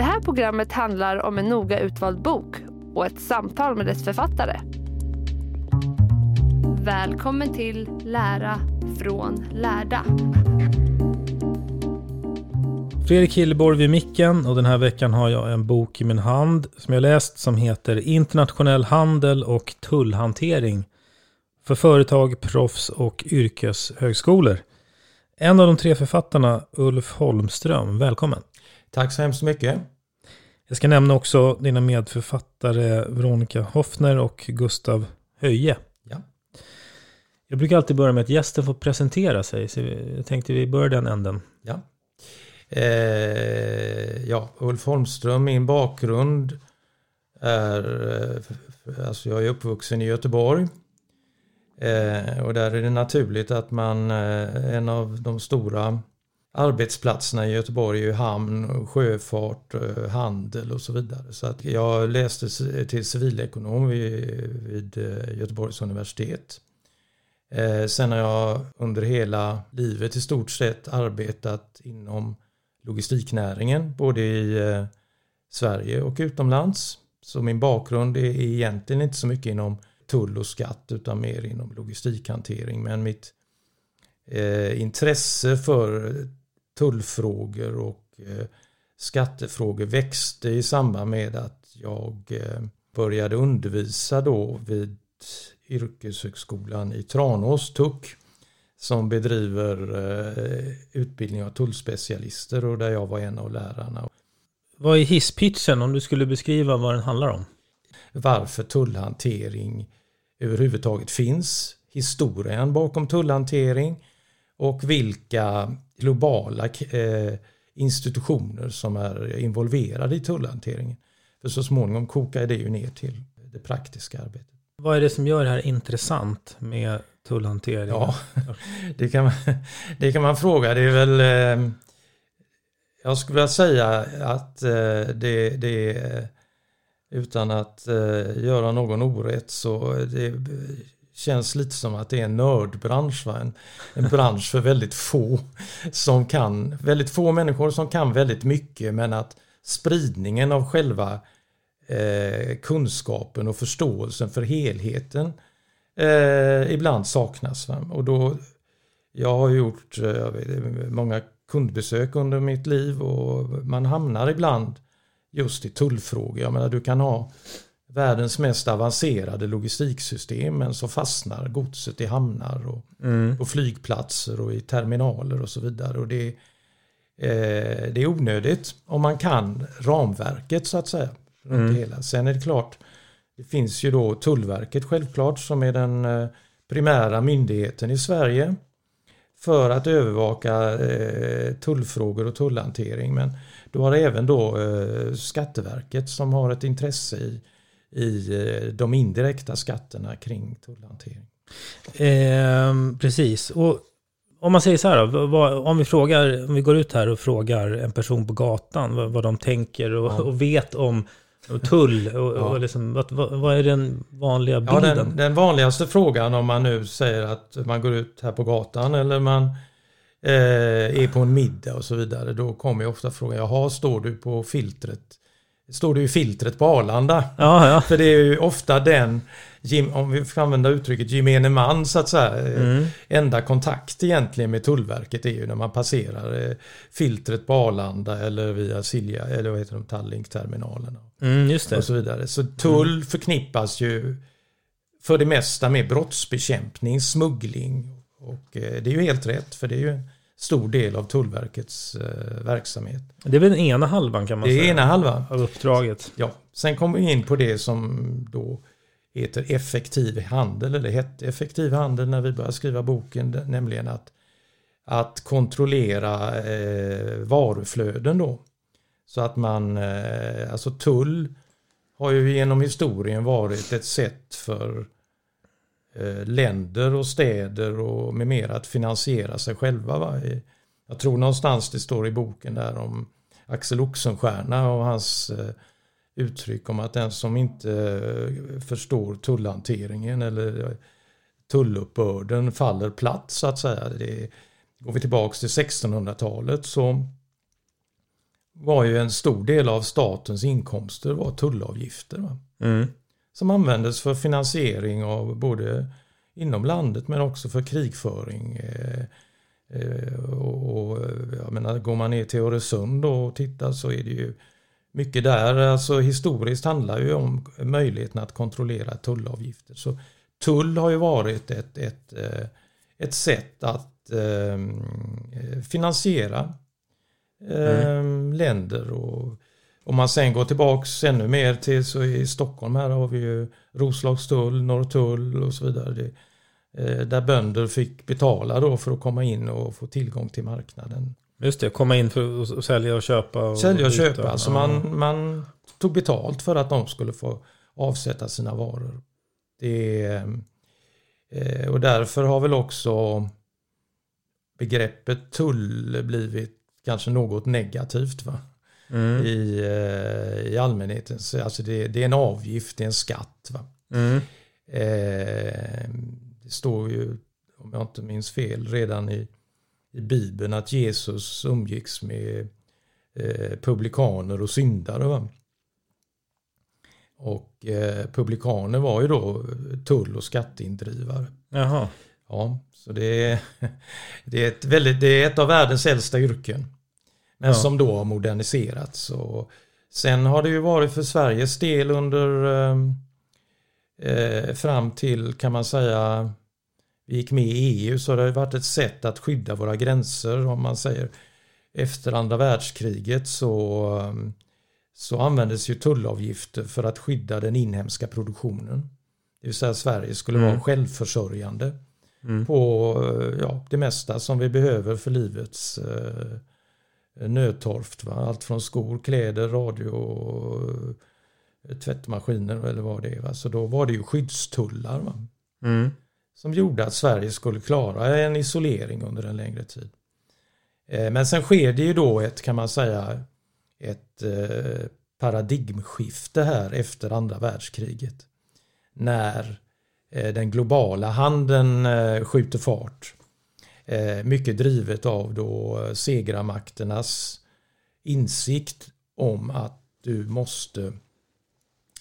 Det här programmet handlar om en noga utvald bok och ett samtal med dess författare. Välkommen till Lära från lärda. Fredrik Hilleborg vid micken och den här veckan har jag en bok i min hand som jag läst som heter Internationell handel och tullhantering för företag, proffs och yrkeshögskolor. En av de tre författarna, Ulf Holmström, välkommen. Tack så hemskt mycket. Jag ska nämna också dina medförfattare Veronica Hoffner och Gustav Höje. Ja. Jag brukar alltid börja med att gästen får presentera sig, så jag tänkte vi börjar den änden. Ja. Eh, ja, Ulf Holmström, min bakgrund är, eh, alltså jag är uppvuxen i Göteborg. Eh, och där är det naturligt att man, eh, en av de stora arbetsplatserna i Göteborg är ju hamn, sjöfart, eh, handel och så vidare. Så att jag läste till civilekonom vid, eh, Göteborgs universitet. Eh, sen har jag under hela livet i stort sett arbetat inom logistiknäringen, både i Sverige och utomlands. Så min bakgrund är egentligen inte så mycket inom tull och skatt utan mer inom logistikhantering. Men mitt eh, intresse för tullfrågor och eh, skattefrågor växte i samband med att jag eh, började undervisa då vid yrkeshögskolan i Tranås, TUC, som bedriver eh, utbildning av tullspecialister och där jag var en av lärarna. Vad är hisspitchen om du skulle beskriva vad den handlar om? Varför tullhantering överhuvudtaget finns, historien bakom tullhantering och vilka globala eh, institutioner som är involverade i tullhanteringen. För så småningom kokar det ju ner till det praktiska arbetet. Vad är det som gör det här intressant med tullhantering? Ja, det kan man, det kan man fråga. Det är väl... Eh, jag skulle vilja säga att eh, det, det utan att göra någon orätt så det känns lite som att det är en nördbransch. Va? En, en bransch för väldigt få som kan, väldigt få människor som kan väldigt mycket men att spridningen av själva eh, kunskapen och förståelsen för helheten eh, ibland saknas. Va? Och då, jag har gjort eh, jag vet, många kundbesök under mitt liv och man hamnar ibland just i tullfrågor. Jag menar du kan ha världens mest avancerade logistiksystem men så fastnar godset i hamnar och mm. på flygplatser och i terminaler och så vidare. Och det, eh, det är onödigt om man kan ramverket så att säga. Mm. hela. Sen är det klart, det finns ju då Tullverket självklart som är den eh, primära myndigheten i Sverige för att övervaka eh, tullfrågor och tullhantering. Men du har även då eh, Skatteverket som har ett intresse i i eh, de indirekta skatterna kring tullhantering. Eh, precis. Och om man säger så här då, vad, om vi frågar, om vi går ut här och frågar en person på gatan vad, vad de tänker och, Ja. och vet om tull och, Ja. och liksom, vad, vad, är den vanliga Ja, bilden? den, den vanligaste frågan om man nu säger att man går ut här på gatan eller man eh, är på en middag och så vidare. Då kommer ju ofta frågan, jaha, står du på filtret? Står du i filtret på Arlanda? Ja, ja. För det är ju ofta den, om vi får använda uttrycket gemene man så att säga, eh, Mm. enda kontakt egentligen med Tullverket är ju när man passerar eh, filtret på Arlanda eller via Silja, eller vad heter de, Tallink-terminalerna Mm, just det. och så vidare. Så tull förknippas ju för det mesta med brottsbekämpning, smuggling och eh, det är ju helt rätt för det är ju stor del av Tullverkets eh, verksamhet. Det är väl den ena halvan kan man Det är säga. ena halvan. Av uppdraget. Ja, sen kommer vi in på det som då heter effektiv handel, eller hette effektiv handel när vi började skriva boken, nämligen att, att kontrollera eh, varuflöden då. Så att man, eh, alltså tull har ju genom historien varit ett sätt för Eh, länder och städer och med mera att finansiera sig själva. Va? Jag tror någonstans det står i boken där om Axel Oxenstierna och hans eh, uttryck om att den som inte eh, förstår tullhanteringen eller tulluppbörden faller platt så att säga. Det, går vi tillbaks till 1600-talet så var ju en stor del av statens inkomster var tullavgifter. Va? Mm. Som användes för finansiering av både inom landet men också för krigföring. Eh, eh, och, och jag menar, går man ner till Öresund och tittar så är det ju mycket där. Alltså historiskt handlar ju om möjligheten att kontrollera tullavgifter. Så tull har ju varit ett, ett, eh, ett sätt att eh, finansiera eh, länder och om man sen går tillbaks ännu mer till så i Stockholm här har vi ju Roslagstull, Norrtull och så vidare. Det, eh, där bönder fick betala då för att komma in och få tillgång till marknaden. Just det, komma in för att sälja och köpa. Och Sälja och byta. köpa. Alltså man, man tog betalt för att de skulle få avsätta sina varor. Det, eh, och därför har väl också begreppet tull blivit kanske något negativt. Va? Mm. I, eh, i allmänheten. Så Alltså det, det är en avgift, det är en skatt. Va? Mm. Eh, det står ju, om jag inte minns fel, redan i, i Bibeln att Jesus umgicks med eh, publikaner och syndare. Va? Och eh, publikaner var ju då tull och skatteindrivare. Jaha. Ja, så det är, det är, ett, väldigt, det är ett av världens äldsta yrken. Men Ja. som då har moderniserats. Och sen har det ju varit för Sveriges del under eh, eh, fram till kan man säga vi gick med i EU så har det ju varit ett sätt att skydda våra gränser om man säger efter andra världskriget så, eh, så användes ju tullavgifter för att skydda den inhemska produktionen. Det vill säga Sverige skulle Mm. vara självförsörjande Mm. på ja, det mesta som vi behöver för livets eh, nödtorft. Va? Allt från skor, kläder, radio, eh, tvättmaskiner eller vad det är. Va? Så då var det ju skyddstullar va? Mm. som gjorde att Sverige skulle klara en isolering under en längre tid. Eh, Men sen sker det ju då ett, kan man säga, ett eh, paradigmskifte här efter andra världskriget. När den globala handeln skjuter fart. Eh, Mycket drivet av då segramakternas insikt om att du måste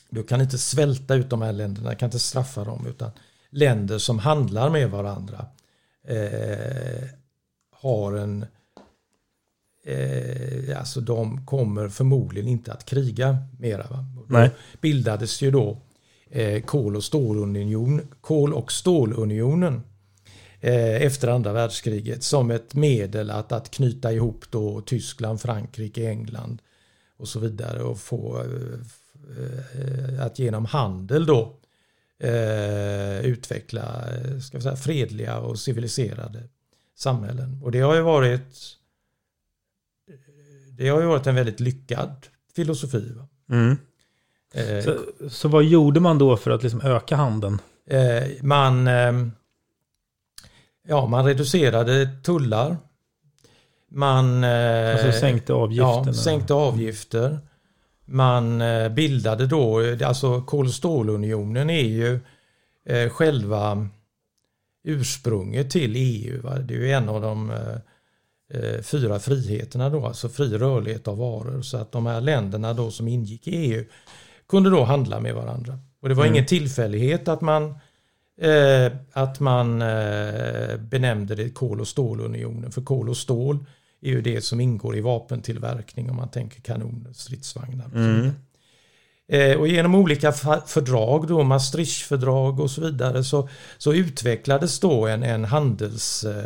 du kan inte svälta ut de här länderna, kan inte straffa dem utan länder som handlar med varandra eh, har en eh, alltså de kommer förmodligen inte att kriga mera. Va? Nej. bildades ju då eh, kol och stålunion, kol och stålunionen efter andra världskriget som ett medel att, att knyta ihop då Tyskland, Frankrike, England och så vidare och få eh, eh, att genom handel då eh, utveckla eh, ska vi säga, fredliga och civiliserade samhällen. Och det har ju varit det har ju varit en väldigt lyckad filosofi. Mm. Eh, Så, så vad gjorde man då för att liksom öka handeln? Eh, man, eh, Ja, man reducerade tullar. Man eh, Alltså sänkte avgifterna. Ja, sänkte avgifter. Man eh, bildade då, alltså kol och stålunionen är ju eh, själva ursprunget till EU. Va? Det är ju en av de fyra friheterna då, alltså fri rörlighet av varor. Så att de här länderna då som ingick i EU kunde då handla med varandra. Och det var Mm. ingen tillfällighet att man, eh, att man eh, benämnde det kol och stålunionen. För kol och stål är ju det som ingår i vapentillverkning om man tänker kanoner, stridsvagnar och så vidare. Eh, och genom olika fördrag, då, Maastrichtfördrag och så vidare, så, så utvecklades då en, en handels eh,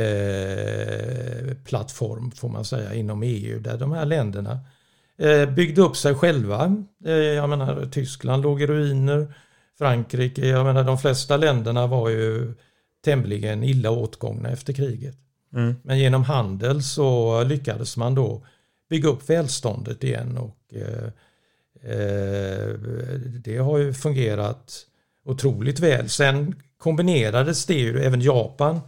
eh, får man säga inom EU där de här länderna eh, byggde upp sig själva. Eh, jag menar Tyskland låg i ruiner, Frankrike, jag menar de flesta länderna var ju tämligen illa åtgångna efter kriget. Mm. Men genom handel så lyckades man då bygga upp välståndet igen och eh, eh, det har ju fungerat otroligt väl. Sen kombinerades det ju, även Japan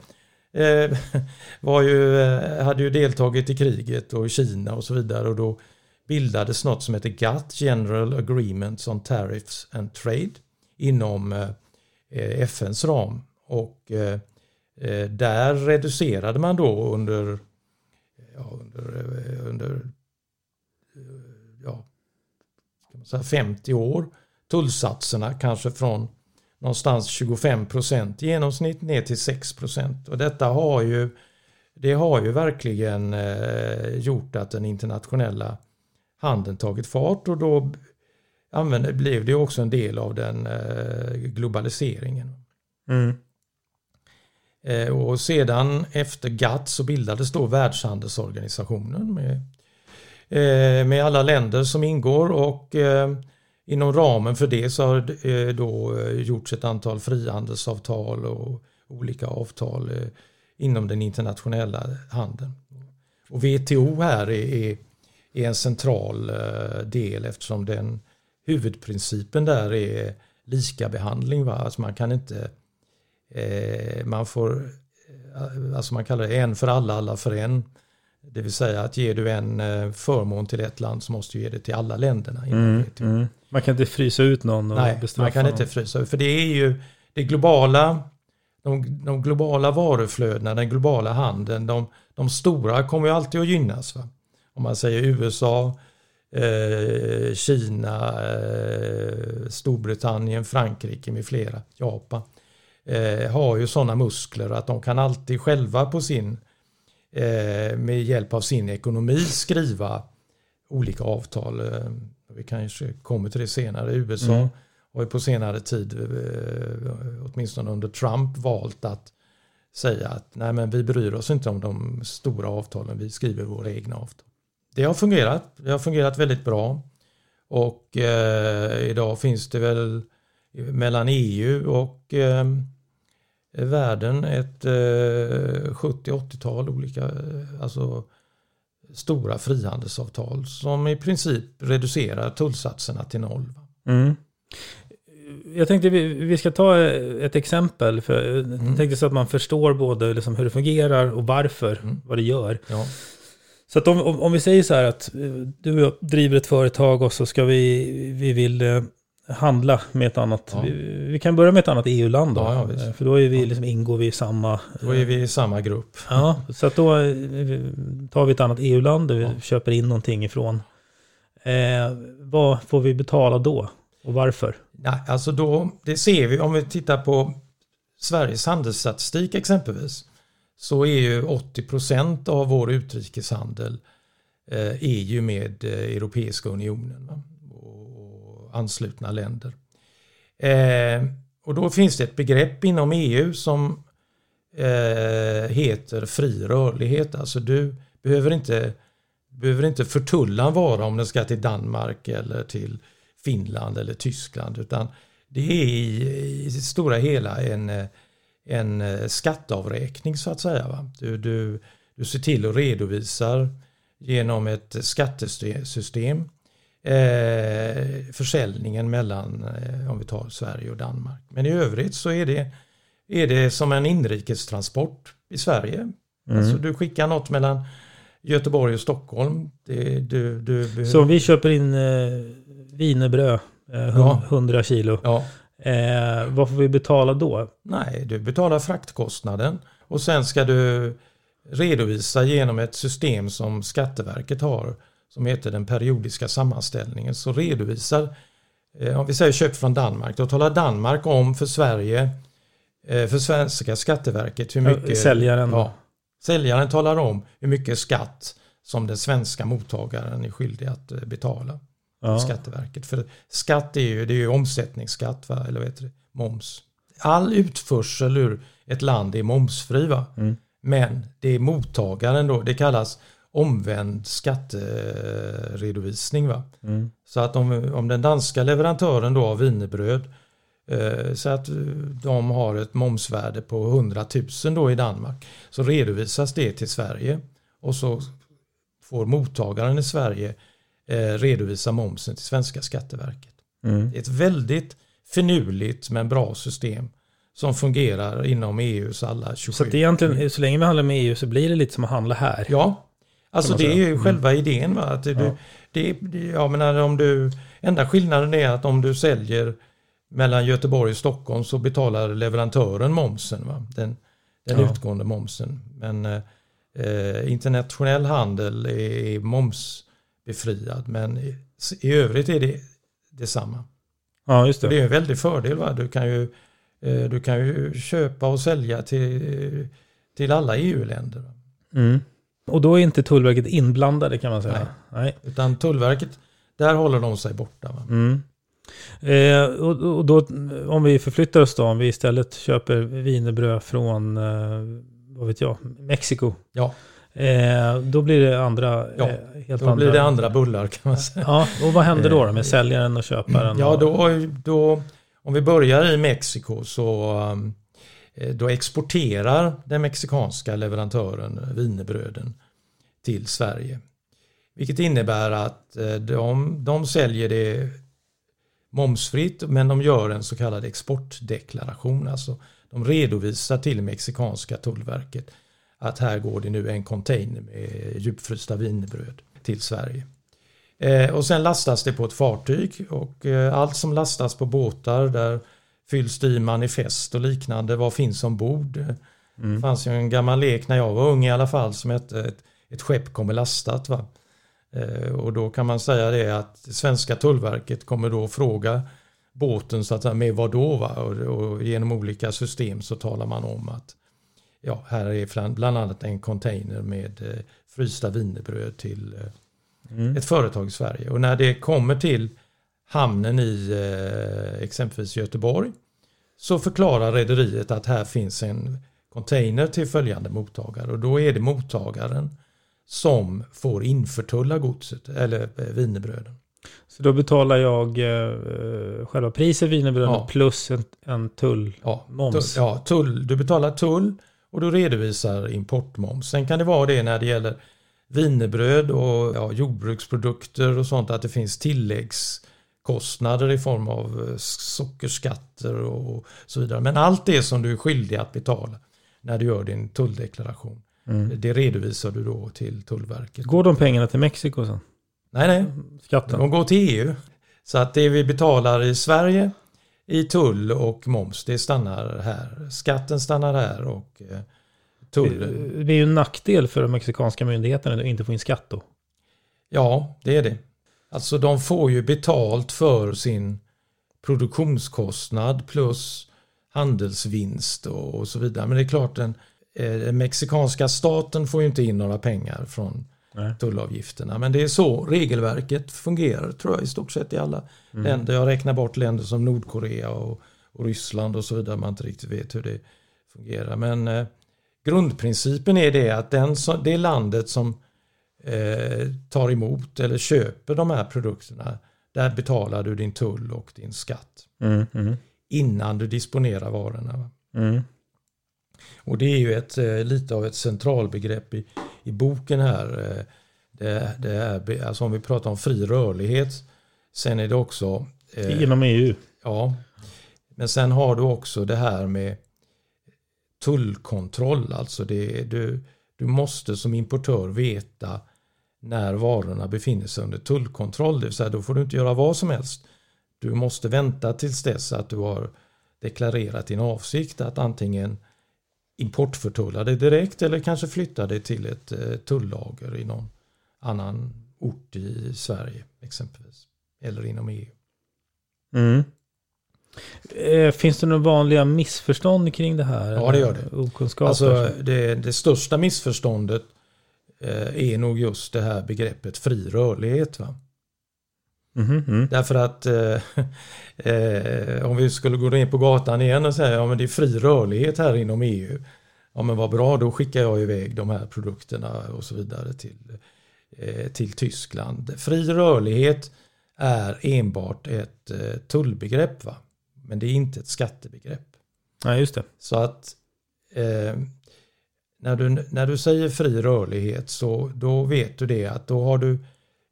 eh, var ju, eh, hade ju deltagit i kriget och Kina och så vidare och då bildades något som heter GATT, General Agreements on Tariffs and Trade inom eh, FNs ram. Och eh, eh, där reducerade man då under, ja, under, under ja, kan man säga 50 år. Tullsatserna kanske från någonstans 25 procent i genomsnitt ner till 6 procent. Och detta har ju, det har ju verkligen gjort att den internationella handeln tagit fart. Och då använde, blev det också en del av den eh, globaliseringen. Mm. Eh, och sedan efter GATT så bildades då Världshandelsorganisationen med, eh, med alla länder som ingår och inom ramen för det så har det då gjorts ett antal frihandelsavtal och olika avtal inom den internationella handeln. Och WTO här är, är, en central del eftersom den huvudprincipen där är lika behandling. Va? Alltså man kan inte eh, man får eh, alltså man kallar det en för alla, alla för en. Det vill säga att ger du en eh, förmån till ett land så måste du ge det till alla länderna. Mm. Mm. Man kan inte frysa ut någon och Nej, man kan någon. inte frysa ut. För det är ju det globala, de, de globala varuflödena, den globala handeln, de, de stora kommer ju alltid att gynnas. Va? Om man säger USA, eh, Kina, eh, Storbritannien, Frankrike med flera, Japan, eh, har ju sådana muskler att de kan alltid själva på sin, med hjälp av sin ekonomi skriva olika avtal. Vi kanske kommer till det senare. USA Mm. har ju på senare tid, åtminstone under Trump, valt att säga att nej men vi bryr oss inte om de stora avtalen, vi skriver våra egna avtal. Det har fungerat, det har fungerat väldigt bra och eh, idag finns det väl mellan EU och eh, världen ett eh, 70-80-tal olika, eh, alltså stora frihandelsavtal som i princip reducerar tullsatserna till noll. Mm. Jag tänkte vi, vi ska ta ett exempel. För Jag tänkte så att man förstår både liksom hur det fungerar och varför, Mm. vad det gör. Ja. Så att om, om, om vi säger så här att eh, du och jag driver ett företag och så ska vi, vi vill eh, handla med ett annat, Ja. vi, vi kan börja med ett annat EU-land då. Ja, ja. Eh, för då är vi, liksom, ingår vi i samma... Då är vi i samma grupp. Ja, så att då tar vi ett annat EU-land där vi Ja. köper in någonting ifrån. Eh, vad får vi betala då? Och varför? Nej, alltså då, det ser vi om vi tittar på Sveriges handelsstatistik exempelvis. Så är ju 80 procent av vår utrikeshandel eh, är ju med eh, Europeiska unionen och anslutna länder. Eh, och då finns det ett begrepp inom EU som heter fri rörlighet. Alltså du behöver inte, behöver inte förtulla en vara om den ska till Danmark eller till Finland eller Tyskland utan det är i, i det stora hela en, eh, en eh, skatteavräkning så att säga. Va? Du, du, du ser till och redovisar genom ett skattesystem eh, försäljningen mellan, eh, om vi tar Sverige och Danmark. Men i övrigt så är det är det som en inrikestransport i Sverige. Mm. Alltså du skickar något mellan Göteborg och Stockholm. Det, du, du behöver... Så om vi köper in eh, wienerbröd, eh, hun- Ja. 100 kilo, Ja, eh, vad får vi betala då? nej, du betalar fraktkostnaden och sen ska du redovisa genom ett system som Skatteverket har som heter den periodiska sammanställningen. Så redovisar, eh, om vi säger köp från Danmark, då talar Danmark om för Sverige, eh, för svenska Skatteverket hur mycket... säljaren? Ja, säljaren talar om hur mycket skatt som den svenska mottagaren är skyldig att eh, betala. Ja. Skatteverket. För skatt är ju, det är ju omsättningsskatt, va? eller heter det? moms. All utförsel ur ett land är momsfri. Va? Mm. Men det är mottagaren då, det kallas omvänd skatteredovisning. Va? Mm. Så att om, om den danska leverantören då av wienerbröd eh, så att eh, de har ett momsvärde på 100 000 då i Danmark så redovisas det till Sverige och så får mottagaren i Sverige redovisa momsen till svenska Skatteverket. Mm. Det är ett väldigt finurligt men bra system som fungerar inom EUs alla 27. Så att egentligen, så länge vi handlar med EU så blir det lite som att handla här. Ja, alltså det är ju Mm. själva idén. Va? Att det, Ja. du, det, jag menar, om du, enda skillnaden är att om du säljer mellan Göteborg och Stockholm så betalar leverantören momsen. Va? Den, den Ja. utgående momsen. Men eh, eh, internationell handel är, är momsbefriad. Men i, i övrigt är det detsamma. Ja, just det det. är en väldig fördel. Va? Du, kan ju, eh, du kan ju köpa och sälja till, till alla EU-länder. Mm. Och då är inte Tullverket inblandade kan man säga. Nej. Utan Tullverket, där håller de sig borta. Mm. Eh, och, och då, om vi förflyttar oss då, om vi istället köper wienerbröd från, eh, vad vet jag, Mexiko. Ja, Eh, då blir det andra, Ja, eh, helt då andra. blir det andra bullar kan man säga. Ja, och vad händer då, då med säljaren och köparen? Ja, då, då, om vi börjar i Mexiko så um, eh, då exporterar den mexikanska leverantören wienerbröden till Sverige. Vilket innebär att eh, de, de säljer det momsfritt men de gör en så kallad exportdeklaration. Alltså de redovisar till mexikanska tullverket att här går det nu en container med djupfrysta wienerbröd till Sverige. Eh, och sen lastas det på ett fartyg och eh, allt som lastas på båtar där fylls det i manifest och liknande. Vad finns ombord? Det fanns ju en gammal lek när jag var ung i alla fall som hette ett, ett skepp kommer lastat. Va? Eh, och då kan man säga det att svenska tullverket kommer då fråga båten så att säga, med vad då? Va? Och, och genom olika system så talar man om att ja, här är bland- annat en container med eh, frysta wienerbröd till eh, Mm. ett företag i Sverige. Och när det kommer till hamnen i eh, exempelvis Göteborg så förklarar rederiet att här finns en container till följande mottagare och då är det mottagaren som får införtulla godset eller wienerbröden. Så då betalar jag eh, själva priset wienerbröden Ja. plus en, en tull. Ja, Moms. Tull, ja, tull, du betalar tull och du redovisar importmoms. Sen kan det vara det när det gäller wienerbröd och ja, jordbruksprodukter och sånt att det finns tilläggskostnader i form av eh, sockerskatter och så vidare. Men allt det som du är skyldig att betala när du gör din tulldeklaration. Det redovisar du då till Tullverket. Går de pengarna till Mexiko sen? Nej, nej. Skatten? De går till EU. Så att det vi betalar i Sverige i tull och moms, det stannar här. Skatten stannar här och eh, tullen. Det är ju en nackdel för de mexikanska myndigheterna att inte få in skatt då. Ja, det är det. Alltså de får ju betalt för sin produktionskostnad plus handelsvinst och, och så vidare. Men det är klart den, eh, den mexikanska staten får ju inte in några pengar från Nej. tullavgifterna. Men det är så regelverket fungerar tror jag i stort sett i alla Mm. länder. Jag räknar bort länder som Nordkorea och, och Ryssland och så vidare. Man inte riktigt vet hur det fungerar. Men eh, grundprincipen är det att den, som- det landet som eh, tar emot eller köper de här produkterna där betalar du din tull och din skatt Mm, mm, innan du disponerar varorna. va? mm. Och det är ju ett, eh, lite av ett centralbegrepp i, i boken här. eh, Det, det är, alltså om vi pratar om fri rörlighet. Sen är det också... eh, Inom EU. Ja. Men sen har du också det här med tullkontroll. Alltså det, du, du måste som importör veta när varorna befinner sig under tullkontroll. Det vill säga då får du inte göra vad som helst. Du måste vänta tills dess att du har deklarerat din avsikt att antingen importförtulla det direkt eller kanske flytta det till ett eh, tullager i någon annan ort i Sverige exempelvis. Eller inom EU. Mm. Eh, Finns det några vanliga missförstånd kring det här? Ja, det gör det. Okunskaper? Alltså det, det största missförståndet eh, är nog just det här begreppet fri rörlighet. Va? Mhm, mm. Därför att eh, eh, om vi skulle gå ner på gatan igen och säga ja men det är fri rörlighet här inom EU. Ja men vad bra, då skickar jag iväg de här produkterna och så vidare till, eh, till Tyskland. Fri rörlighet är enbart ett eh, tullbegrepp va? Men det är inte ett skattebegrepp. Ja, just det. Så att eh, när, du, när du säger fri rörlighet så då vet du det att då har du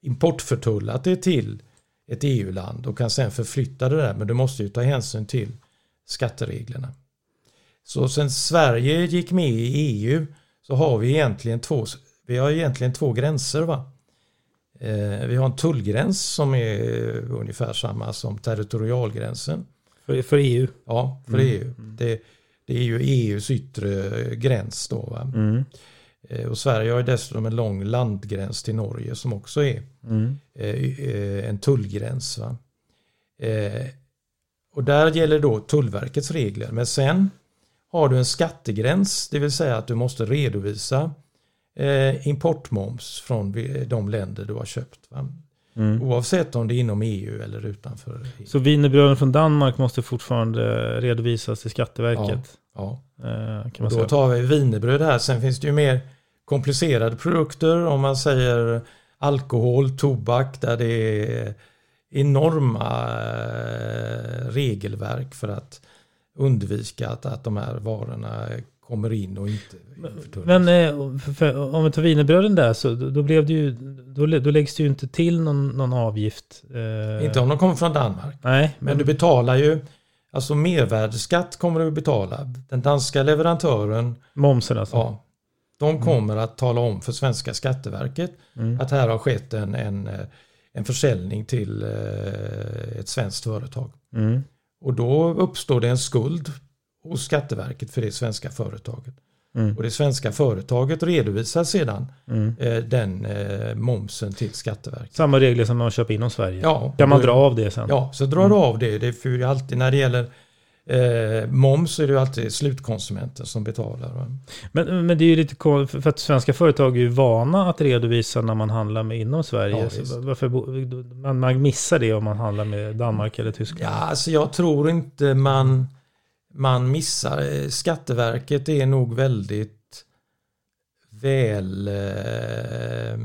importförtullat det till ett EU-land och kan sen förflytta det där men du måste ju ta hänsyn till skattereglerna. Så sen Sverige gick med i EU så har vi egentligen två, vi har egentligen två gränser. va. Eh, vi har en tullgräns som är ungefär samma som territorialgränsen. För, för EU? Ja, för EU. Det, det är ju EUs yttre gräns då. Va? Mm. Eh, Och Sverige har ju dessutom en lång landgräns till Norge som också är Mm. eh, eh, en tullgräns. Va? Och där gäller då Tullverkets regler. Men sen har du en skattegräns, det vill säga att du måste redovisa importmoms från de länder du har köpt. Va? Mm. Oavsett om det är inom EU eller utanför EU. Så wienerbröden från Danmark måste fortfarande redovisas till Skatteverket? Ja. Eh, kan Och man då säga. tar vi wienerbröd här. Sen finns det ju mer komplicerade produkter. Om man säger alkohol, tobak där det är enorma eh, regelverk för att undvika att, att de här varorna kommer in och inte förtullas. Men eh, för, om vi tar wienerbröden där så då, blev det ju, då, då läggs det ju inte till någon, någon avgift. eh, Inte om de kommer från Danmark. Nej, Men du betalar ju, alltså mervärdesskatt kommer du att betala. Den danska leverantören, momsen alltså. ja, de kommer att tala om för svenska skatteverket Mm. att här har skett en, en, eh, en försäljning till eh, ett svenskt företag. Mm. Och då uppstår det en skuld hos Skatteverket för det svenska företaget. Mm. Och det svenska företaget redovisar sedan Mm. eh, den momsen till Skatteverket. Samma regler som man köper inom Sverige. Ja, kan man dra av det sen? Ja, så drar du av det. Det är ju alltid när det gäller eh, moms är det ju alltid slutkonsumenten som betalar. Men, men det är ju lite konstigt, för- för att svenska företag är ju vana att redovisa när man handlar med inom Sverige. Ja, varför, man, man missar det om man handlar med Danmark eller Tyskland. Ja, alltså jag tror inte man, man missar. Skatteverket är nog väldigt väl eh,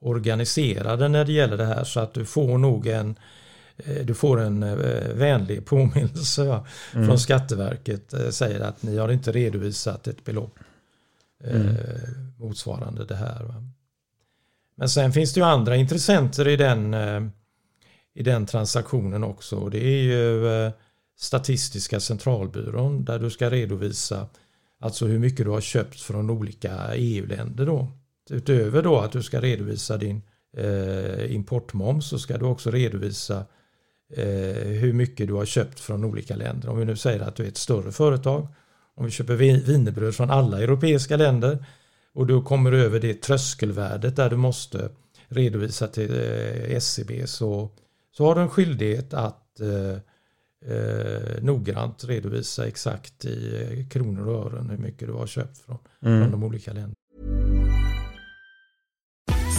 organiserade när det gäller det här så att du får nog en du får en eh, vänlig påminnelse Mm. från Skatteverket eh, säger att ni har inte redovisat ett belopp eh, Mm. motsvarande det här. Va. Men sen finns det ju andra intressenter i den, eh, i den transaktionen också. Det är ju eh, Statistiska centralbyrån där du ska redovisa alltså hur mycket du har köpt från olika EU-länder då. Utöver då att du ska redovisa din eh, importmoms så ska du också redovisa eh, hur mycket du har köpt från olika länder. Om vi nu säger att du är ett större företag, om vi köper vi- wienerbröd från alla europeiska länder och då kommer du över det tröskelvärdet där du måste redovisa till eh, SCB så, så har du en skyldighet att eh, eh, noggrant redovisa exakt i eh, kronor och ören hur mycket du har köpt från, Mm. från de olika länderna.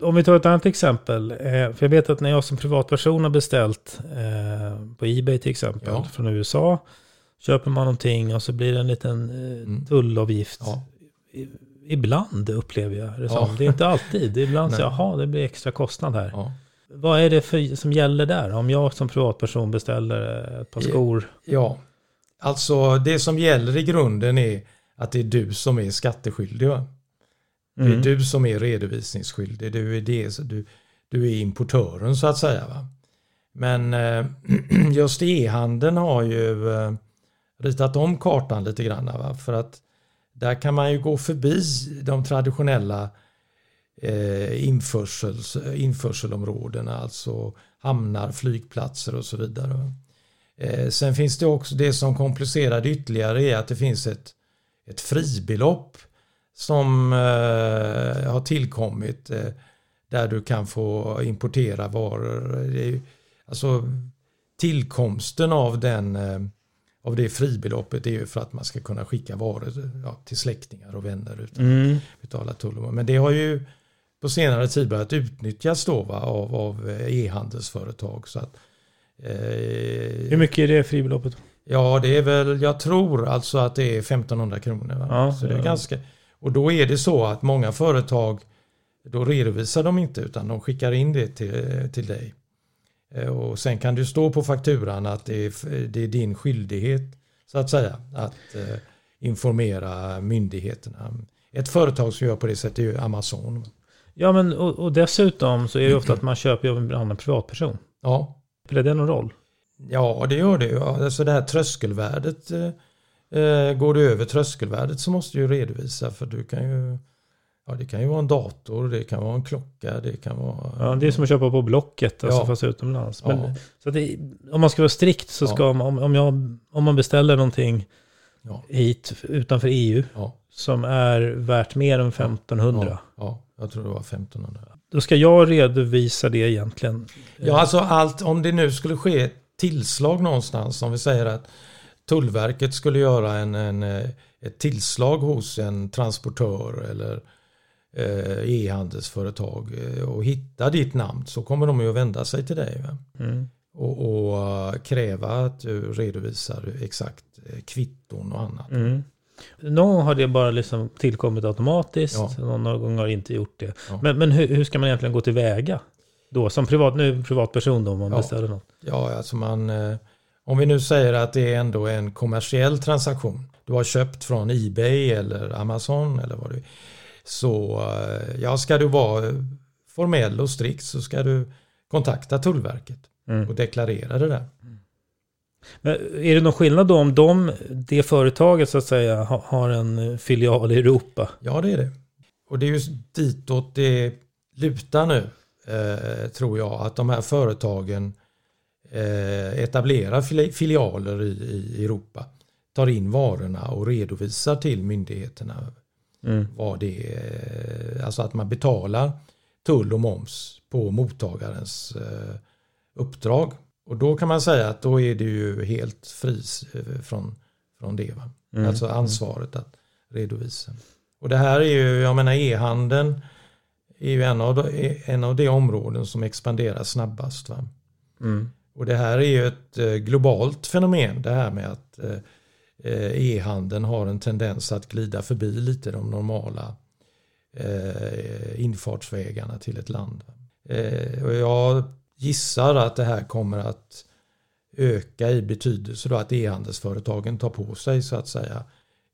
Om vi tar ett annat exempel. eh, För jag vet att när jag som privatperson har beställt eh, på Ebay till exempel Ja. från USA. Köper man någonting och så blir det en liten eh, tullavgift. Ja. Ibland upplever jag det Ja. som. Det är inte alltid. Ibland så Nej. jaha, det blir extra kostnad här. Ja. Vad är det för, som gäller där? Om jag som privatperson beställer ett par skor. Ja, alltså det som gäller i grunden är att det är du som är skatteskyldig. Va? Det är Mm. du som är redovisningsskyldig. Du är, det, du, du är importören så att säga. Va? Men eh, just e-handeln har ju eh, ritat om kartan lite grann. Va? För att där kan man ju gå förbi de traditionella eh, införsels, införselområdena, alltså hamnar, flygplatser och så vidare. Eh, sen finns det också det som komplicerar det ytterligare är att det finns ett, ett fribelopp som eh, har tillkommit eh, där du kan få importera varor. Det är, alltså tillkomsten av den eh, av det fribeloppet är ju för att man ska kunna skicka varor ja, till släktingar och vänner utan Mm. att betala tull. Men det har ju på senare tid börjat utnyttjas då va, av, av e-handelsföretag. Så att, Hur eh, mycket är det fribeloppet? Ja, det är väl, jag tror alltså att det är 1500 kronor. Ja, så det är ja. ganska, och då är det så att många företag, då redovisar de inte utan de skickar in det till, till dig. Eh, Och sen kan det stå på fakturan att det är, det är din skyldighet så att säga att eh, informera myndigheterna. Ett företag som gör på det sättet är ju Amazon. Ja, men och, och dessutom så är det ofta att man köper av en annan privatperson. Ja, Spelar det någon roll? Ja, det gör det ju. Alltså det här tröskelvärdet. Eh, går du över tröskelvärdet så måste du redovisa för du kan ju Ja, det kan ju vara en dator, det kan vara en klocka, det kan vara... Ja, det är som att köpa på Blocket, alltså Ja. fast utomlands. Men, Ja. så det, om man ska vara strikt så Ja. ska man, om, jag, om man beställer någonting Ja. hit utanför EU Ja. som är värt mer än 1500. Ja, ja, jag tror det var 1500. Då ska jag redovisa det egentligen. Ja, alltså allt, om det nu skulle ske tillslag någonstans, om vi säger att Tullverket skulle göra en, en, eh, ett tillslag hos en transportör eller eh, e-handelsföretag eh, och hitta ditt namn så kommer de ju att vända sig till dig. Mm. Och, och kräva att du redovisar exakt kvitton och annat. Mm. Någon gång har det bara liksom tillkommit automatiskt, Ja. någon gång har inte gjort det. Ja. Men, men hur, hur ska man egentligen gå tillväga? Då, som privat, nu privatperson då, om man Ja. beställer något. Ja, alltså man, eh, om vi nu säger att det är ändå en kommersiell transaktion. Du har köpt från Ebay eller Amazon eller vad det Så eh, ja, ska du vara eh, formell och strikt så ska du kontakta Tullverket Mm. och deklarera det där. Men är det någon skillnad då om de, det företaget så att säga ha- har en filial i Europa? Ja, det är det. Och det är ju ditåt det lutar nu, eh, tror jag, att de här företagen eh, etablerar fili- filialer i, Europa. Tar in varorna och redovisar till myndigheterna Mm. vad det är. Alltså att man betalar tull och moms på mottagarens eh, uppdrag. Och då kan man säga att då är det ju helt fri eh, från, från det. Mm. Alltså ansvaret att redovisa. Och det här är ju, jag menar e-handeln är ju en av, de, en av de områden som expanderar snabbast. Mm. Och det här är ju ett eh, globalt fenomen det här med att eh, eh, e-handeln har en tendens att glida förbi lite de normala infartsvägarna till ett land. Och jag gissar att det här kommer att öka i betydelse då att e-handelsföretagen tar på sig så att säga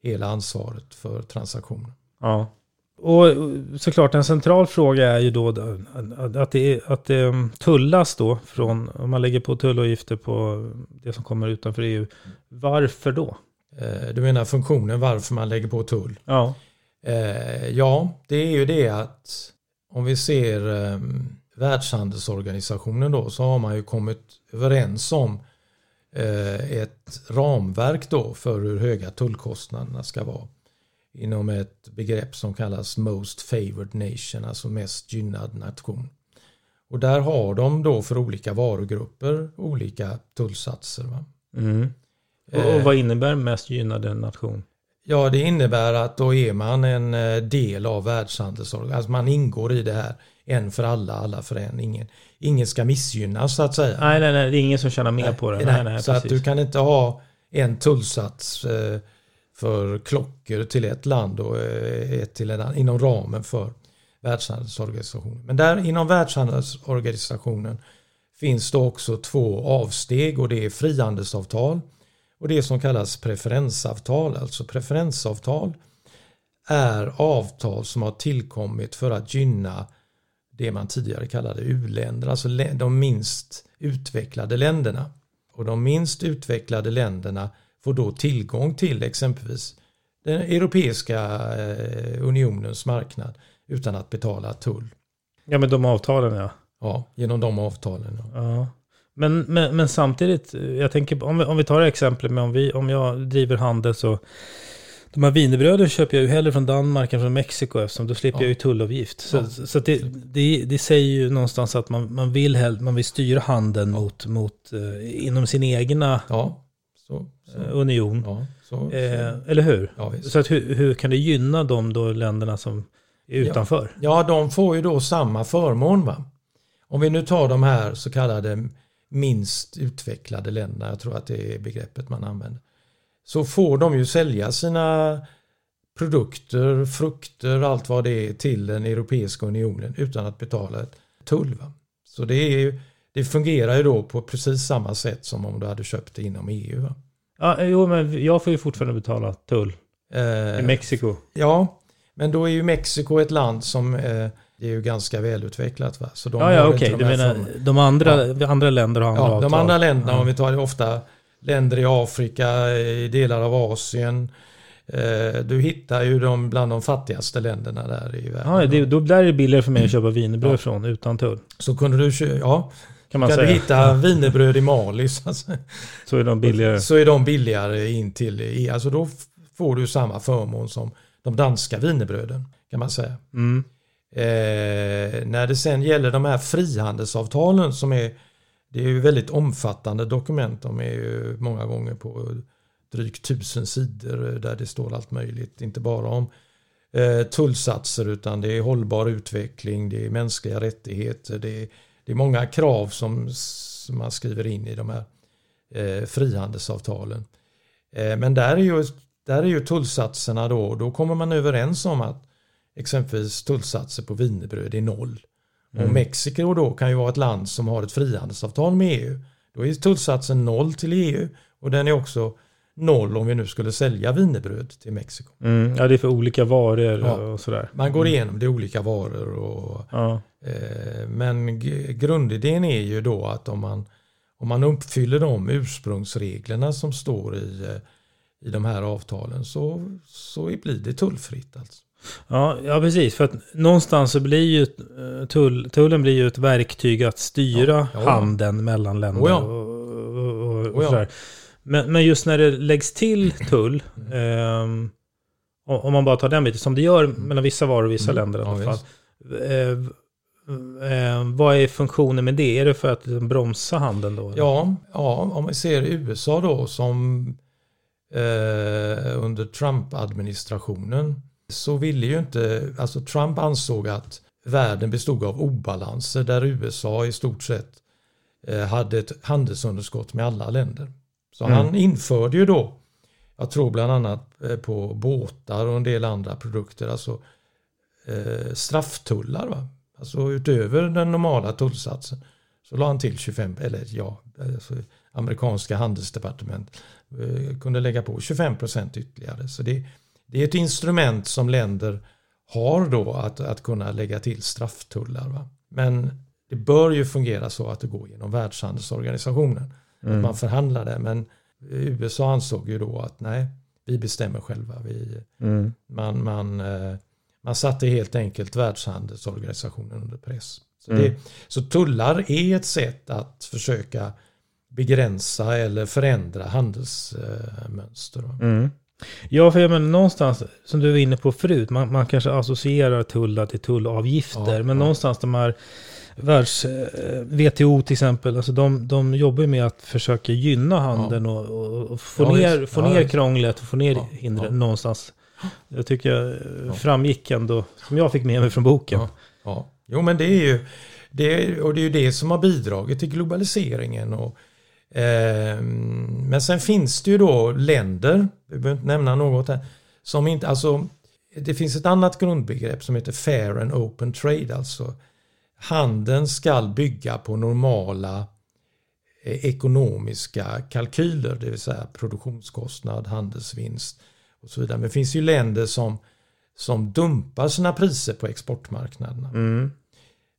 hela ansvaret för transaktionen. Ja. Och såklart en central fråga är ju då att det, att det tullas då från, om man lägger på tullavgifter på det som kommer utanför EU. Varför då? Eh, Du menar funktionen varför man lägger på tull? Ja. Eh, ja, det är ju det att om vi ser eh, Världshandelsorganisationen då så har man ju kommit överens om eh, ett ramverk då för hur höga tullkostnaderna ska vara inom ett begrepp som kallas Most Favored Nation, alltså mest gynnad nation. Och där har de då för olika varugrupper olika tullsatser. Va? Mm. Och, och vad innebär mest gynnade nation? Ja, det innebär att då är man en eh, del av världshandelsorganisationen. Alltså man ingår i det här. En för alla, alla för en. Ingen, ingen ska missgynnas så att säga. Nej, nej, nej, det är ingen som tjänar mer på det. Nej, nej, så att precis. du kan inte ha en tullsats eh, för klockor till ett land och eh, ett till ett annat inom ramen för Världshandelsorganisationen. Men där inom Världshandelsorganisationen finns det också två avsteg och det är frihandelsavtal och det som kallas preferensavtal. Alltså preferensavtal är avtal som har tillkommit för att gynna det man tidigare kallade u-länder, alltså de minst utvecklade länderna. Och de minst utvecklade länderna får då tillgång till exempelvis den Europeiska eh, unionens marknad utan att betala tull. Ja, men de avtalen ja. Ja, genom de avtalen. Ja. Ja. Men, men, men samtidigt, jag tänker om vi, om vi tar exemplet med om, vi, om jag driver handel så de här wienerbröden köper jag ju hellre från Danmark än från Mexiko eftersom då slipper Ja. jag ju tullavgift. Så, Ja. så att det, det, det säger ju någonstans att man, man, vill, hell, man vill styra handeln mot, mot eh, inom sin egna Ja, så, så, eh, union. ja, så, Eh, så. eller hur? Ja, så att hur, hur kan det gynna de då länderna som är utanför? Ja, de får ju då samma förmån. Va? Om vi nu tar de här så kallade minst utvecklade länderna, jag tror att det är begreppet man använder, så får de ju sälja sina produkter, frukter, allt vad det är till den Europeiska unionen utan att betala ett tull. Va? Så det, är det fungerar ju då på precis samma sätt som om du hade köpt det inom EU. Va? Ja, jo, men jag får ju fortfarande betala tull i Eh, Mexiko. Ja, men då är ju Mexiko ett land som eh, det är ju ganska välutvecklat. Va? Så de Ja, ja okej. de Du menar de andra, andra länder har andra Ja, avtal? de andra länderna, Ja. om vi tar ofta länder i Afrika, i delar av Asien. Eh, du hittar ju dem bland de fattigaste länderna där i världen. Ja, det, då blir det billigare för mig att köpa wienerbröd från utan tull. Så kunde du, kö- ja, Kan man kan säga. du hitta wienerbröd i Mali så, att säga. Så är de billigare. så är de billigare in till EU. Alltså då får du samma förmån som de danska wienerbröden kan man säga. Mm. Eh, när det sen gäller de här frihandelsavtalen som är det är ju väldigt omfattande dokument. De är ju många gånger på drygt tusen sidor där det står allt möjligt. Inte bara om eh, tullsatser utan det är hållbar utveckling, det är mänskliga rättigheter, det är, det är många krav som, som man skriver in i de här eh, frihandelsavtalen. Eh, men där är, ju, där är ju tullsatserna då, då kommer man överens om att exempelvis tullsatser på wienerbröd är noll. Och Mexiko då kan ju vara ett land som har ett frihandelsavtal med EU. Då är tullsatsen noll till EU och den är också noll om vi nu skulle sälja wienerbröd till Mexiko. Mm. Ja, det är för olika varor Ja. och sådär. Man går igenom det olika varor och Ja. Eh, Men grundidén är ju då att om man om man uppfyller de ursprungsreglerna som står i, eh, i de här avtalen så, så blir det tullfritt. Alltså. Ja, ja, precis. För att någonstans så blir ju eh, tull, tullen blir ju ett verktyg att styra Ja, ja, handeln mellan länder. Oh ja. och, och, och, och Oh. Men, men just när det läggs till tull, ehm, om om man bara tar den biten, som det gör mellan vissa varor och vissa Mm. länder i alla fall. Eh, eh, vad är funktionen med det? Är det för att liksom bromsa handeln då? eller? Ja, ja, om vi ser USA då som eh, under Trump-administrationen så ville ju inte, alltså Trump ansåg att världen bestod av obalanser där USA i stort sett eh, hade ett handelsunderskott med alla länder. Så Mm. han införde ju då, jag tror bland annat eh, på båtar och en del andra produkter, alltså eh, strafftullar. Va? Alltså utöver den normala tullsatsen så la han till 25, eller ja, alltså, amerikanska handelsdepartement eh, kunde lägga på 25 procent ytterligare. Så det, det är ett instrument som länder har då att, att kunna lägga till strafftullar. Va? Men det bör ju fungera så att det går genom Världshandelsorganisationen. Att man förhandlar det. Men USA ansåg ju då att nej, vi bestämmer själva. Vi, Mm. man, man, eh, man satte helt enkelt Världshandelsorganisationen under press. Så, Mm. det, så tullar är ett sätt att försöka begränsa eller förändra handelsmönster. Mm. Ja, för jag menar någonstans, som du var inne på förut, man, man kanske associerar tullar till tullavgifter, Ja, men ja. någonstans de här världs, eh, WTO till exempel, alltså de, de jobbar med att försöka gynna handeln och, och, och få Ja, ner, få Ja, ner krånglet och få ner Ja, hindren ja. någonstans. Jag tycker jag Ja. framgick ändå, som jag fick med mig från boken. Ja, ja. Jo men det är ju det, och det är ju det som har bidragit till globaliseringen. Och, eh, men sen finns det ju då länder, vi behöver inte nämna något här, som inte, alltså det finns ett annat grundbegrepp som heter fair and open trade. Alltså handeln ska bygga på normala eh, ekonomiska kalkyler, det vill säga produktionskostnad, handelsvinst och så vidare. Men det finns ju länder som, som dumpar sina priser på exportmarknaderna Mm.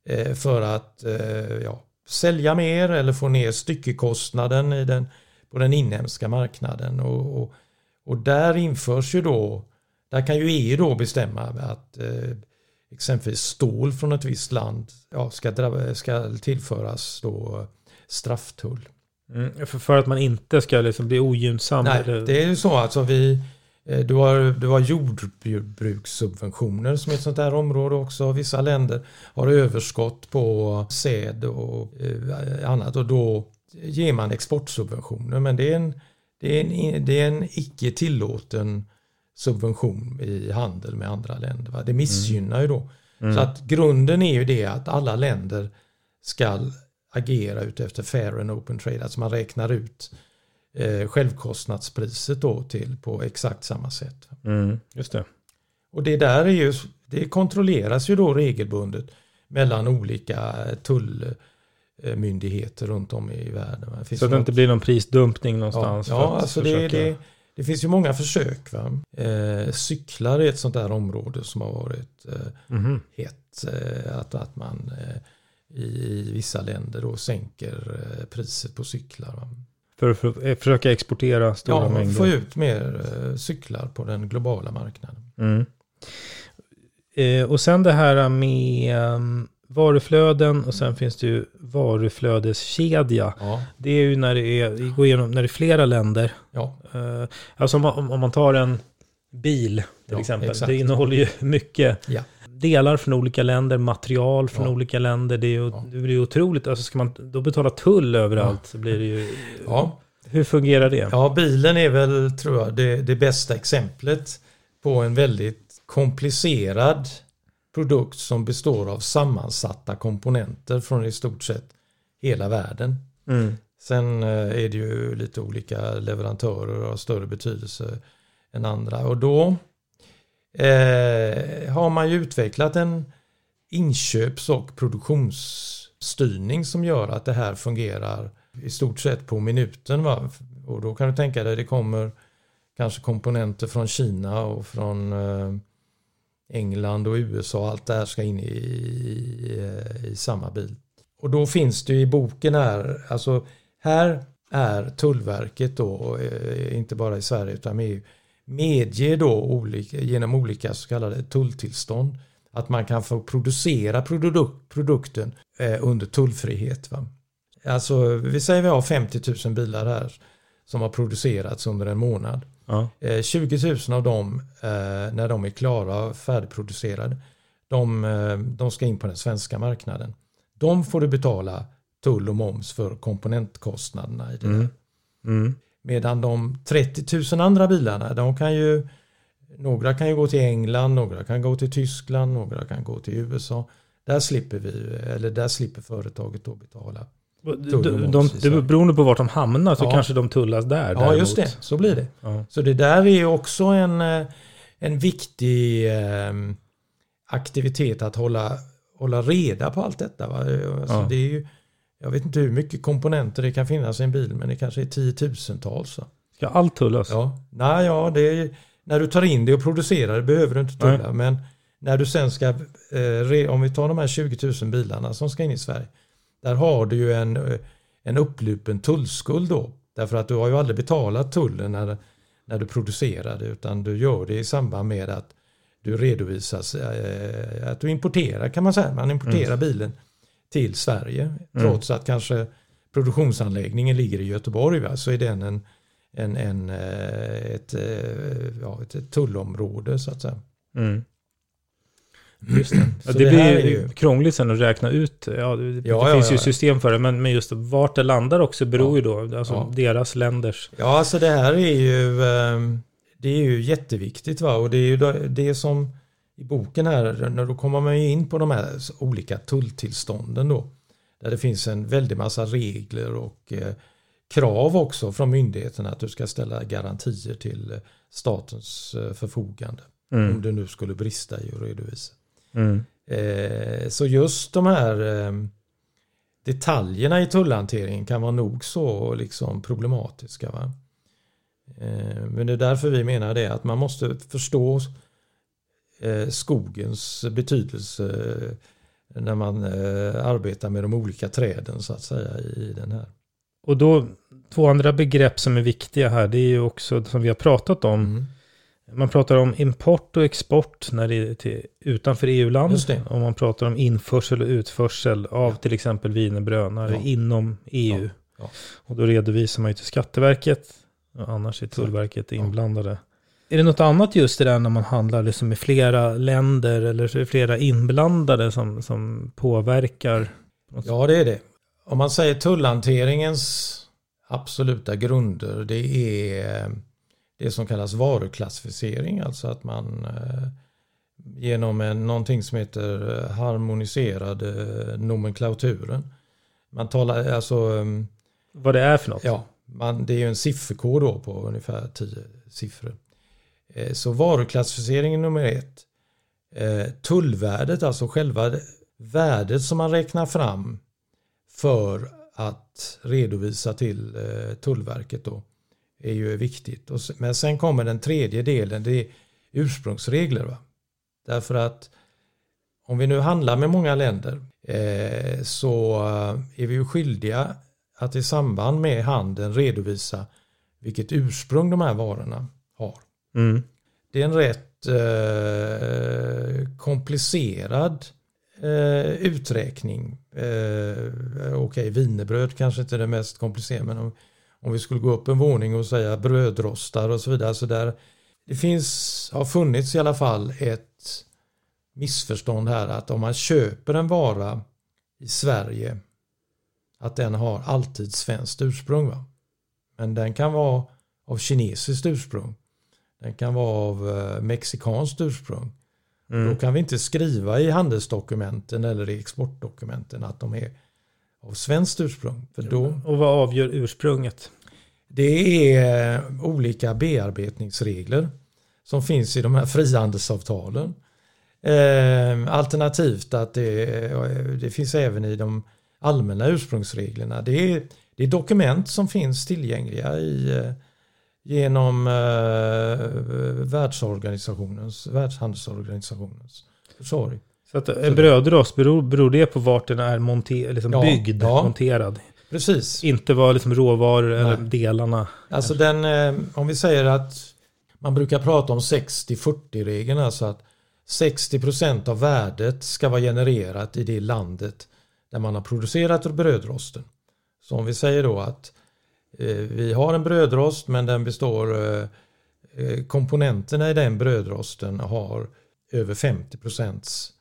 eh, för att eh, ja, sälja mer eller få ner styckekostnaden i den, på den inhemska marknaden. Och, och, och där införs ju då, där kan ju EU då bestämma att eh, exempelvis stål från ett visst land ja, ska, ska tillföras då strafftull. Mm. För, för att man inte ska liksom bli ogynnsam. Nej, eller- det är ju så alltså vi du har, du har jordbrukssubventioner som är ett sånt här område också. Vissa länder har överskott på säd och eh, annat och då ger man exportsubventioner. Men det är en, det är en, det är en icke tillåten subvention i handel med andra länder. Va? Det missgynnar ju då. Så att grunden är ju det att alla länder ska agera utefter fair and open trade. Alltså man räknar ut eh, självkostnadspriset då till på exakt samma sätt. Mm, just det. Och det där är ju, det kontrolleras ju då regelbundet mellan olika tullmyndigheter runt om i världen. Så att det inte blir någon prisdumpning Ja, någonstans. ja att alltså det, försöka- det, det finns ju många försök. Va? Eh, cyklar är ett sånt där område som har varit eh, Mhm. hett. Eh, att, att man eh, i, i vissa länder då sänker eh, priset på cyklar. Va? För att för, försöka exportera stora Ja, mängder. få ut mer eh, cyklar på den globala marknaden. Mm. Eh, och sen det här med um, varuflöden och sen finns det ju varuflödeskedja. Ja, Det är ju när det är, vi går igenom, när det är flera länder. ja, Eh, alltså om, man- om man tar en bil till Ja, exempel. exakt. Det innehåller ju mycket ja. Delar från olika länder, material från Ja. olika länder. Det är ju Ja. det blir otroligt. Alltså ska man då betala tull överallt så blir det ju... ja. Hur fungerar det? Ja, bilen är väl, tror jag, det, det bästa exemplet på en väldigt komplicerad produkt som består av sammansatta komponenter från i stort sett hela världen. Mm. Sen eh, är det ju lite olika leverantörer och har större betydelse än andra. Och då eh, har man ju utvecklat en inköps och produktionsstyrning som gör att det här fungerar i stort sett på minuten. Va? Och då kan du tänka dig det kommer kanske komponenter från Kina och från eh, England och USA. Allt det här ska in i, i, i samma bil. Och då finns det ju i boken här, alltså Här är Tullverket då, eh, inte bara i Sverige utan med EU, medger då olika, genom olika så kallade tulltillstånd att man kan få producera produk produkten eh, under tullfrihet. Va? Alltså vi säger vi har 50 000 bilar här som har producerats under en månad. Ja. Eh, 20 000 av dem eh, när de är klara och färdigproducerade de, eh, de ska in på den svenska marknaden. De får du betala tull och moms för komponentkostnaderna i det Mm. Mm. Medan de 30 000 andra bilarna, de kan ju några kan ju gå till England, några kan gå till Tyskland, några kan gå till USA. Där slipper vi, eller där slipper företaget då betala. De, de, Sverige. beroende på vart de hamnar så Ja. kanske de tullas där. Ja, däremot. just det. Så blir det. Ja. Så det där är också en, eh, en viktig eh, aktivitet att hålla, hålla reda på allt detta. Va? Alltså Ja. det är ju, jag vet inte hur mycket komponenter det kan finnas i en bil men det kanske är tiotusentals. Ska allt tullas? Ja, Nej, ja är, när du tar in det och producerar det behöver du inte tulla. Nej. Men när du sen ska, eh, om vi tar de här 20 000 bilarna som ska in i Sverige. Där har du ju en, eh, en upplupen tullskuld då. Därför att du har ju aldrig betalat tullen när, när du producerar det utan du gör det i samband med att du redovisas eh, att du importerar kan man säga. Man importerar Mm. bilen till Sverige. Trots att kanske produktionsanläggningen ligger i Göteborg va? så är den en, en, en, eh, ett, eh, ja, ett, tullområde så att säga. Mm. Just det. Ja, det, det blir ju krångligt sen att räkna ut. Ja, det, Ja, finns ju system för det, men, men just vart det landar också beror ju då. Alltså deras länders. Ja, alltså det här är ju, ehm, det är ju jätteviktigt va? och det är ju det som i boken här, då kommer man ju in på de här olika tulltillstånden då. Där det finns en väldig massa regler och eh, krav också från myndigheterna att du ska ställa garantier till eh, statens eh, förfogande. Mm. Om det nu skulle brista i att redovisa. Mm. Så just de här detaljerna i tullhanteringen kan vara nog så liksom problematiska. Va? Men det är därför vi menar det att man måste förstå skogens betydelse eh, när man eh, arbetar med de olika träden så att säga i den här. Och då, två andra begrepp som är viktiga här, det är ju också som vi har pratat om. Mm. Man pratar om import och export när det är till, utanför EU-land. Och man pratar om införsel och utförsel av till exempel det Ja. inom EU. Ja, ja. Och då redovisar man ju till Skatteverket. Och annars är Tullverket inblandade. Är det något annat just det där när man handlar liksom med flera länder eller flera inblandade som, som påverkar? Ja, det är det. Om man säger tullhanteringens absoluta grunder, det är det som kallas varuklassificering, alltså att man eh, genom en, någonting som heter eh, harmoniserad eh, nomenklaturen. Man talar alltså, eh, Vad det är för något? ja, man, det är ju en sifferkod då på ungefär 10 siffror. Eh, så varuklassificeringen nummer ett. Eh, tullvärdet, alltså själva värdet som man räknar fram för att redovisa till eh, Tullverket då är ju viktigt. Men sen kommer den tredje delen, det är ursprungsregler. Va? Därför att om vi nu handlar med många länder så är vi ju skyldiga att i samband med handeln redovisa vilket ursprung de här varorna har. Mm. Det är en rätt eh, komplicerad eh, uträkning. Eh, Okej, wienerbröd kanske inte är det mest komplicerade men om, om vi skulle gå upp en våning och säga brödrostar och så vidare. Så där, det finns, har funnits i alla fall ett missförstånd här att om man köper en vara i Sverige att den har alltid svenskt ursprung. Va? Men den kan vara av kinesiskt ursprung. Den kan vara av eh, mexikanskt ursprung. Mm. Då kan vi inte skriva i handelsdokumenten eller i exportdokumenten att de är av svenskt ursprung. För då, Och vad avgör ursprunget? det är eh, olika bearbetningsregler som finns i de här frihandelsavtalen. Eh, alternativt att det, det finns även i de allmänna ursprungsreglerna. Det är, det är dokument som finns tillgängliga i, genom eh, världsorganisationens, världshandelsorganisationens försorg. Så att en brödrost, beror, beror det på vart den är monter, liksom Ja, byggd, ja. monterad? Precis. Inte vad liksom råvaror eller delarna. Alltså den, eh, om vi säger att man brukar prata om 60-40-regeln, alltså att 60% av värdet ska vara genererat i det landet där man har producerat brödrosten. Så om vi säger då att eh, Eh, vi har en brödrost men den består, eh, eh, komponenterna i den brödrosten har över 50%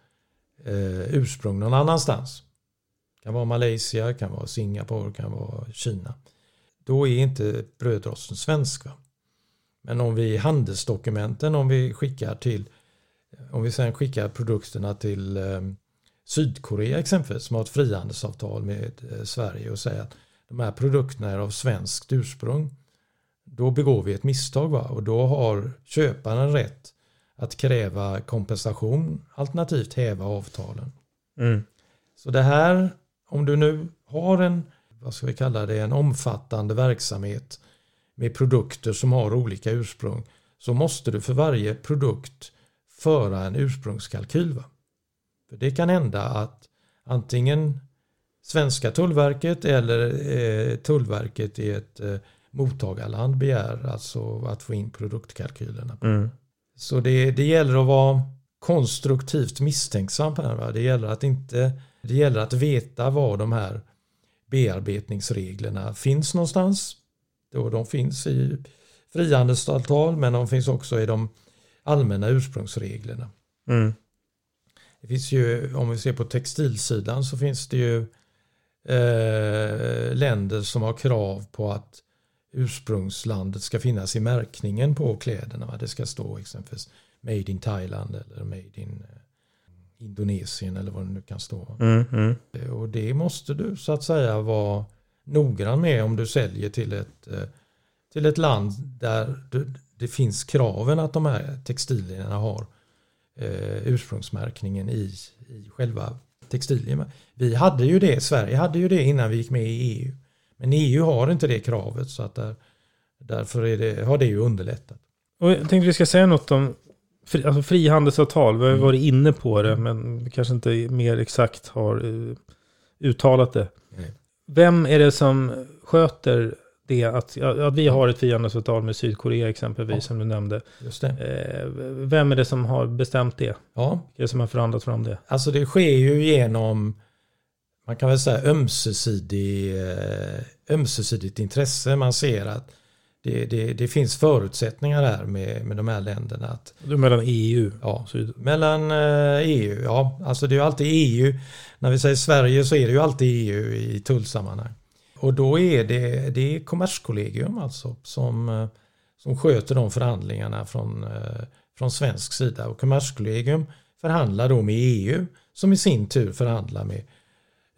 ursprung någon annanstans. Det kan vara Malaysia, kan vara Singapore, kan vara Kina. Då är inte brödrosten svensk. Va? Men om vi i handelsdokumenten, om vi skickar till om vi sen skickar produkterna till Sydkorea exempelvis som har ett frihandelsavtal med Sverige och säger att de här produkterna är av svenskt ursprung. Då begår vi ett misstag va? och då har köparen rätt att kräva kompensation alternativt häva avtalen. Mm. Så det här, om du nu har en, vad ska vi kalla det, en omfattande verksamhet med produkter som har olika ursprung så måste du för varje produkt föra en ursprungskalkyl. Va? För det kan hända att antingen svenska tullverket eller eh, tullverket i ett eh, mottagarland begär alltså att få in produktkalkylerna. Mm. Så det, det gäller att vara konstruktivt misstänksam här. Va? Det gäller att inte det gäller att veta var de här bearbetningsreglerna finns någonstans. Då de finns i frihandelsavtal men de finns också i de allmänna ursprungsreglerna. Mm. Det finns ju, om vi ser på textilsidan så finns det ju eh, länder som har krav på att ursprungslandet ska finnas i märkningen på kläderna. Det ska stå exempelvis Made in Thailand eller Made in eh, Indonesien eller vad det nu kan stå. Mm, mm. Och det måste du så att säga vara noggrann med om du säljer till ett, eh, till ett land där det finns kraven att de här textilierna har eh, ursprungsmärkningen i, i själva textilien. Vi hade ju det, Sverige hade ju det innan vi gick med i EU. Men EU har inte det kravet så att där, därför är det, har det ju underlättat. Och jag tänkte vi ska säga något om fri, alltså frihandelsavtal. Vi har Mm. varit inne på det, men kanske inte mer exakt har eh, uttalat det. Nej. Vem är det som sköter det? Att, att vi har ett frihandelsavtal med Sydkorea exempelvis, Ja. som du nämnde. Eh, vem är det som har bestämt det? Ja, Vilka är det som har förhandlat fram det? Alltså det sker ju genom man kan väl säga ömsesidig, eh, ömsesidigt intresse. Man ser att det, det, det finns förutsättningar här med, med de här länderna. Att, mellan EU ja, Syd. mellan eh, EU, ja, alltså det är ju alltid EU. När vi säger Sverige så är det ju alltid EU i tullsammanhang. Och då är det, det är Kommerskollegium alltså som, eh, som sköter de förhandlingarna från, eh, från svensk sida. Och Kommerskollegium förhandlar då med EU som i sin tur förhandlar med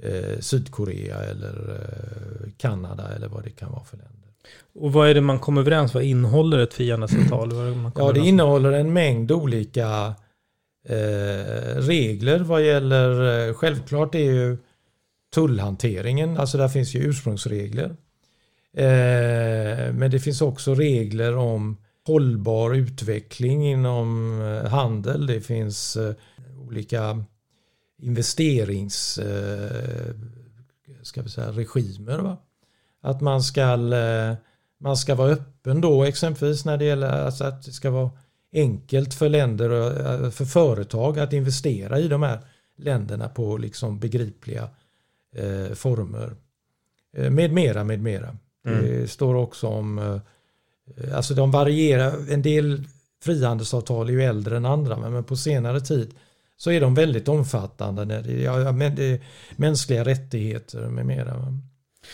eh, Sydkorea eller eh, Kanada eller vad det kan vara för länder. Och vad är det man kommer överens Vad innehåller ett frihandelsavtal? Ja, det innehåller en mängd olika eh, regler vad gäller, eh, självklart är ju tullhanteringen, alltså där finns ju ursprungsregler. Eh, men det finns också regler om hållbar utveckling inom eh, handel. Det finns eh, olika investerings ska vi säga, regimer. Va? Att man ska, man ska vara öppen då exempelvis när det gäller alltså att det ska vara enkelt för länder och för företag att investera i de här länderna på liksom begripliga eh, former. Eh, med mera, med mera. Det står också om, eh, alltså de varierar, en del frihandelsavtal är ju äldre än andra men, på senare tid så är de väldigt omfattande när det, ja, men det, mänskliga rättigheter med mera.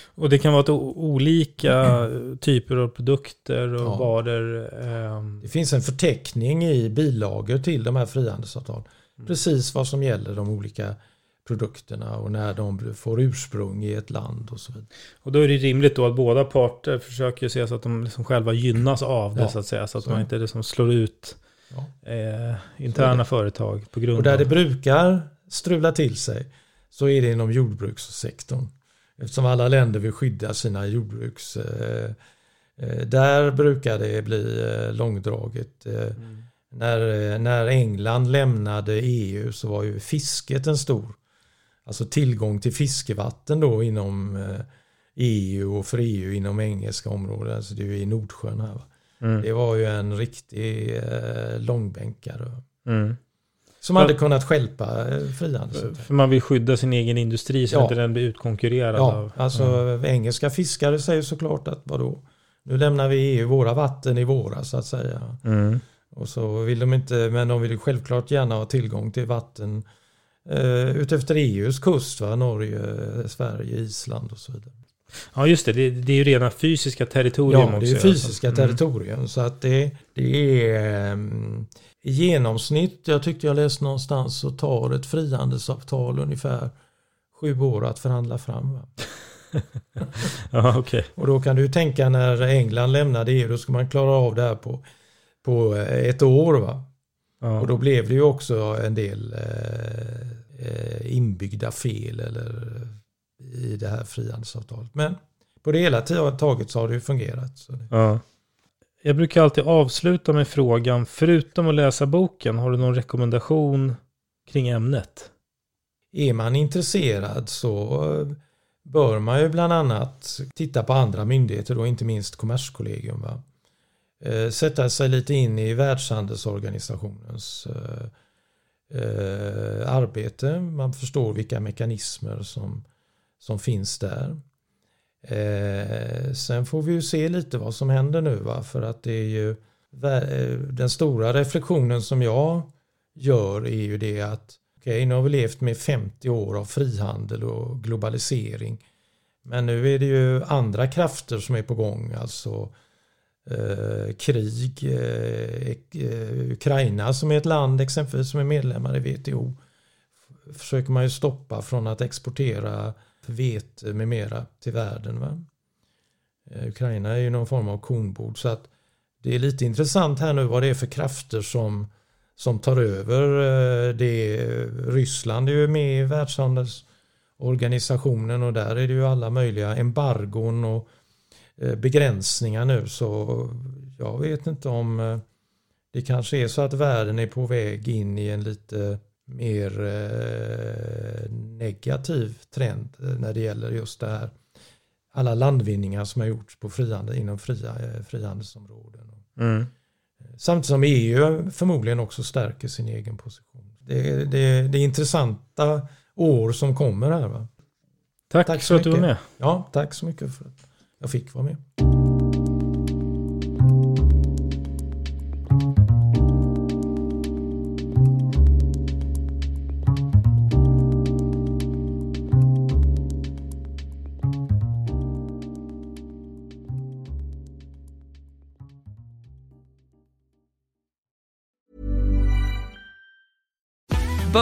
Och det kan vara olika typer av produkter och Ja. varor. ehm, Det finns en förteckning i bilagor till de här frihandelsavtal. Precis vad som gäller de olika produkterna och när de får ursprung i ett land och så vidare. Och då är det rimligt då att båda parter försöker se så att de liksom själva gynnas av det Ja, så att säga. Så att så man inte liksom slår ut Ja. eh, interna företag på grund Och där av... det brukar strula till sig så är det inom jordbrukssektorn. Eftersom alla länder vill skydda sina jordbruks... Eh, eh, där brukar det bli eh, långdraget. Eh, när, eh, när England lämnade EU så var ju fisket en stor... Alltså tillgång till fiskevatten då inom, eh, EU och för EU inom engelska områden, alltså det är ju i Nordsjön här. Mm. Det var ju en riktig eh, långbänkare. Mm. Som hade kunnat stjälpa eh, frihandel. För man vill skydda sin egen industri så Ja. att inte den blir utkonkurrerad Ja, av... alltså Mm. engelska fiskare säger såklart att vadå, nu lämnar vi EU våra vatten i våra så att säga. Mm. Och så vill de inte, men de vill självklart gärna ha tillgång till vatten eh, utefter EUs kust, va? Norge, Sverige, Island och så vidare. Ja just det, det, det är ju rena fysiska territorium Ja, också. det är alltså. fysiska Mm. territorium. Så att det, det är ehm, i genomsnitt, jag tyckte jag läste någonstans, så tar ett frihandelsavtal ungefär sju år att förhandla fram. Ja, okej. Och då kan du tänka när England lämnade EU, då ska man klara av det här på, på ett år. Va? Ja. Och då blev det ju också en del eh, eh, inbyggda fel eller, i det här frihandelsavtalet. Men på det hela taget så har det ju fungerat. Så det, Ja. Jag brukar alltid avsluta med frågan, förutom att läsa boken, har du någon rekommendation kring ämnet? är man intresserad så eh, bör man ju bland annat titta på andra myndigheter och inte minst Kommerskollegium. Va? Eh, Sätta sig lite in i Världshandelsorganisationens eh, eh, arbete. Man förstår vilka mekanismer som, som finns där. Eh, sen får vi ju se lite vad som händer nu va? för att det är ju eh, den stora reflektionen som jag gör är ju det att okej, nu har vi levt med 50 år av frihandel och globalisering. Men nu är det ju andra krafter som är på gång, alltså eh, krig, eh, eh, Ukraina som är ett land exempelvis som är medlemmar i WTO försöker man ju stoppa från att exportera vete med mera till världen. Va? Eh, Ukraina är ju någon form av kornbod så att det är lite intressant här nu vad det är för krafter som, som tar över. Det Det, Ryssland är ju med i världshandelsorganisationen och där är det ju alla möjliga embargon och begränsningar nu så jag vet inte om eh, det kanske är så att världen är på väg in i en lite mer eh, negativ trend eh, när det gäller just det här. Alla landvinningar som har gjorts på frihandel, inom fria, eh, frihandelsområden. Mm. Samtidigt som EU förmodligen också stärker sin egen position. Det, det, det är intressanta år som kommer här. Va? Tack, Tack så för att du var mycket. med. Ja, tack så mycket för att jag fick vara med.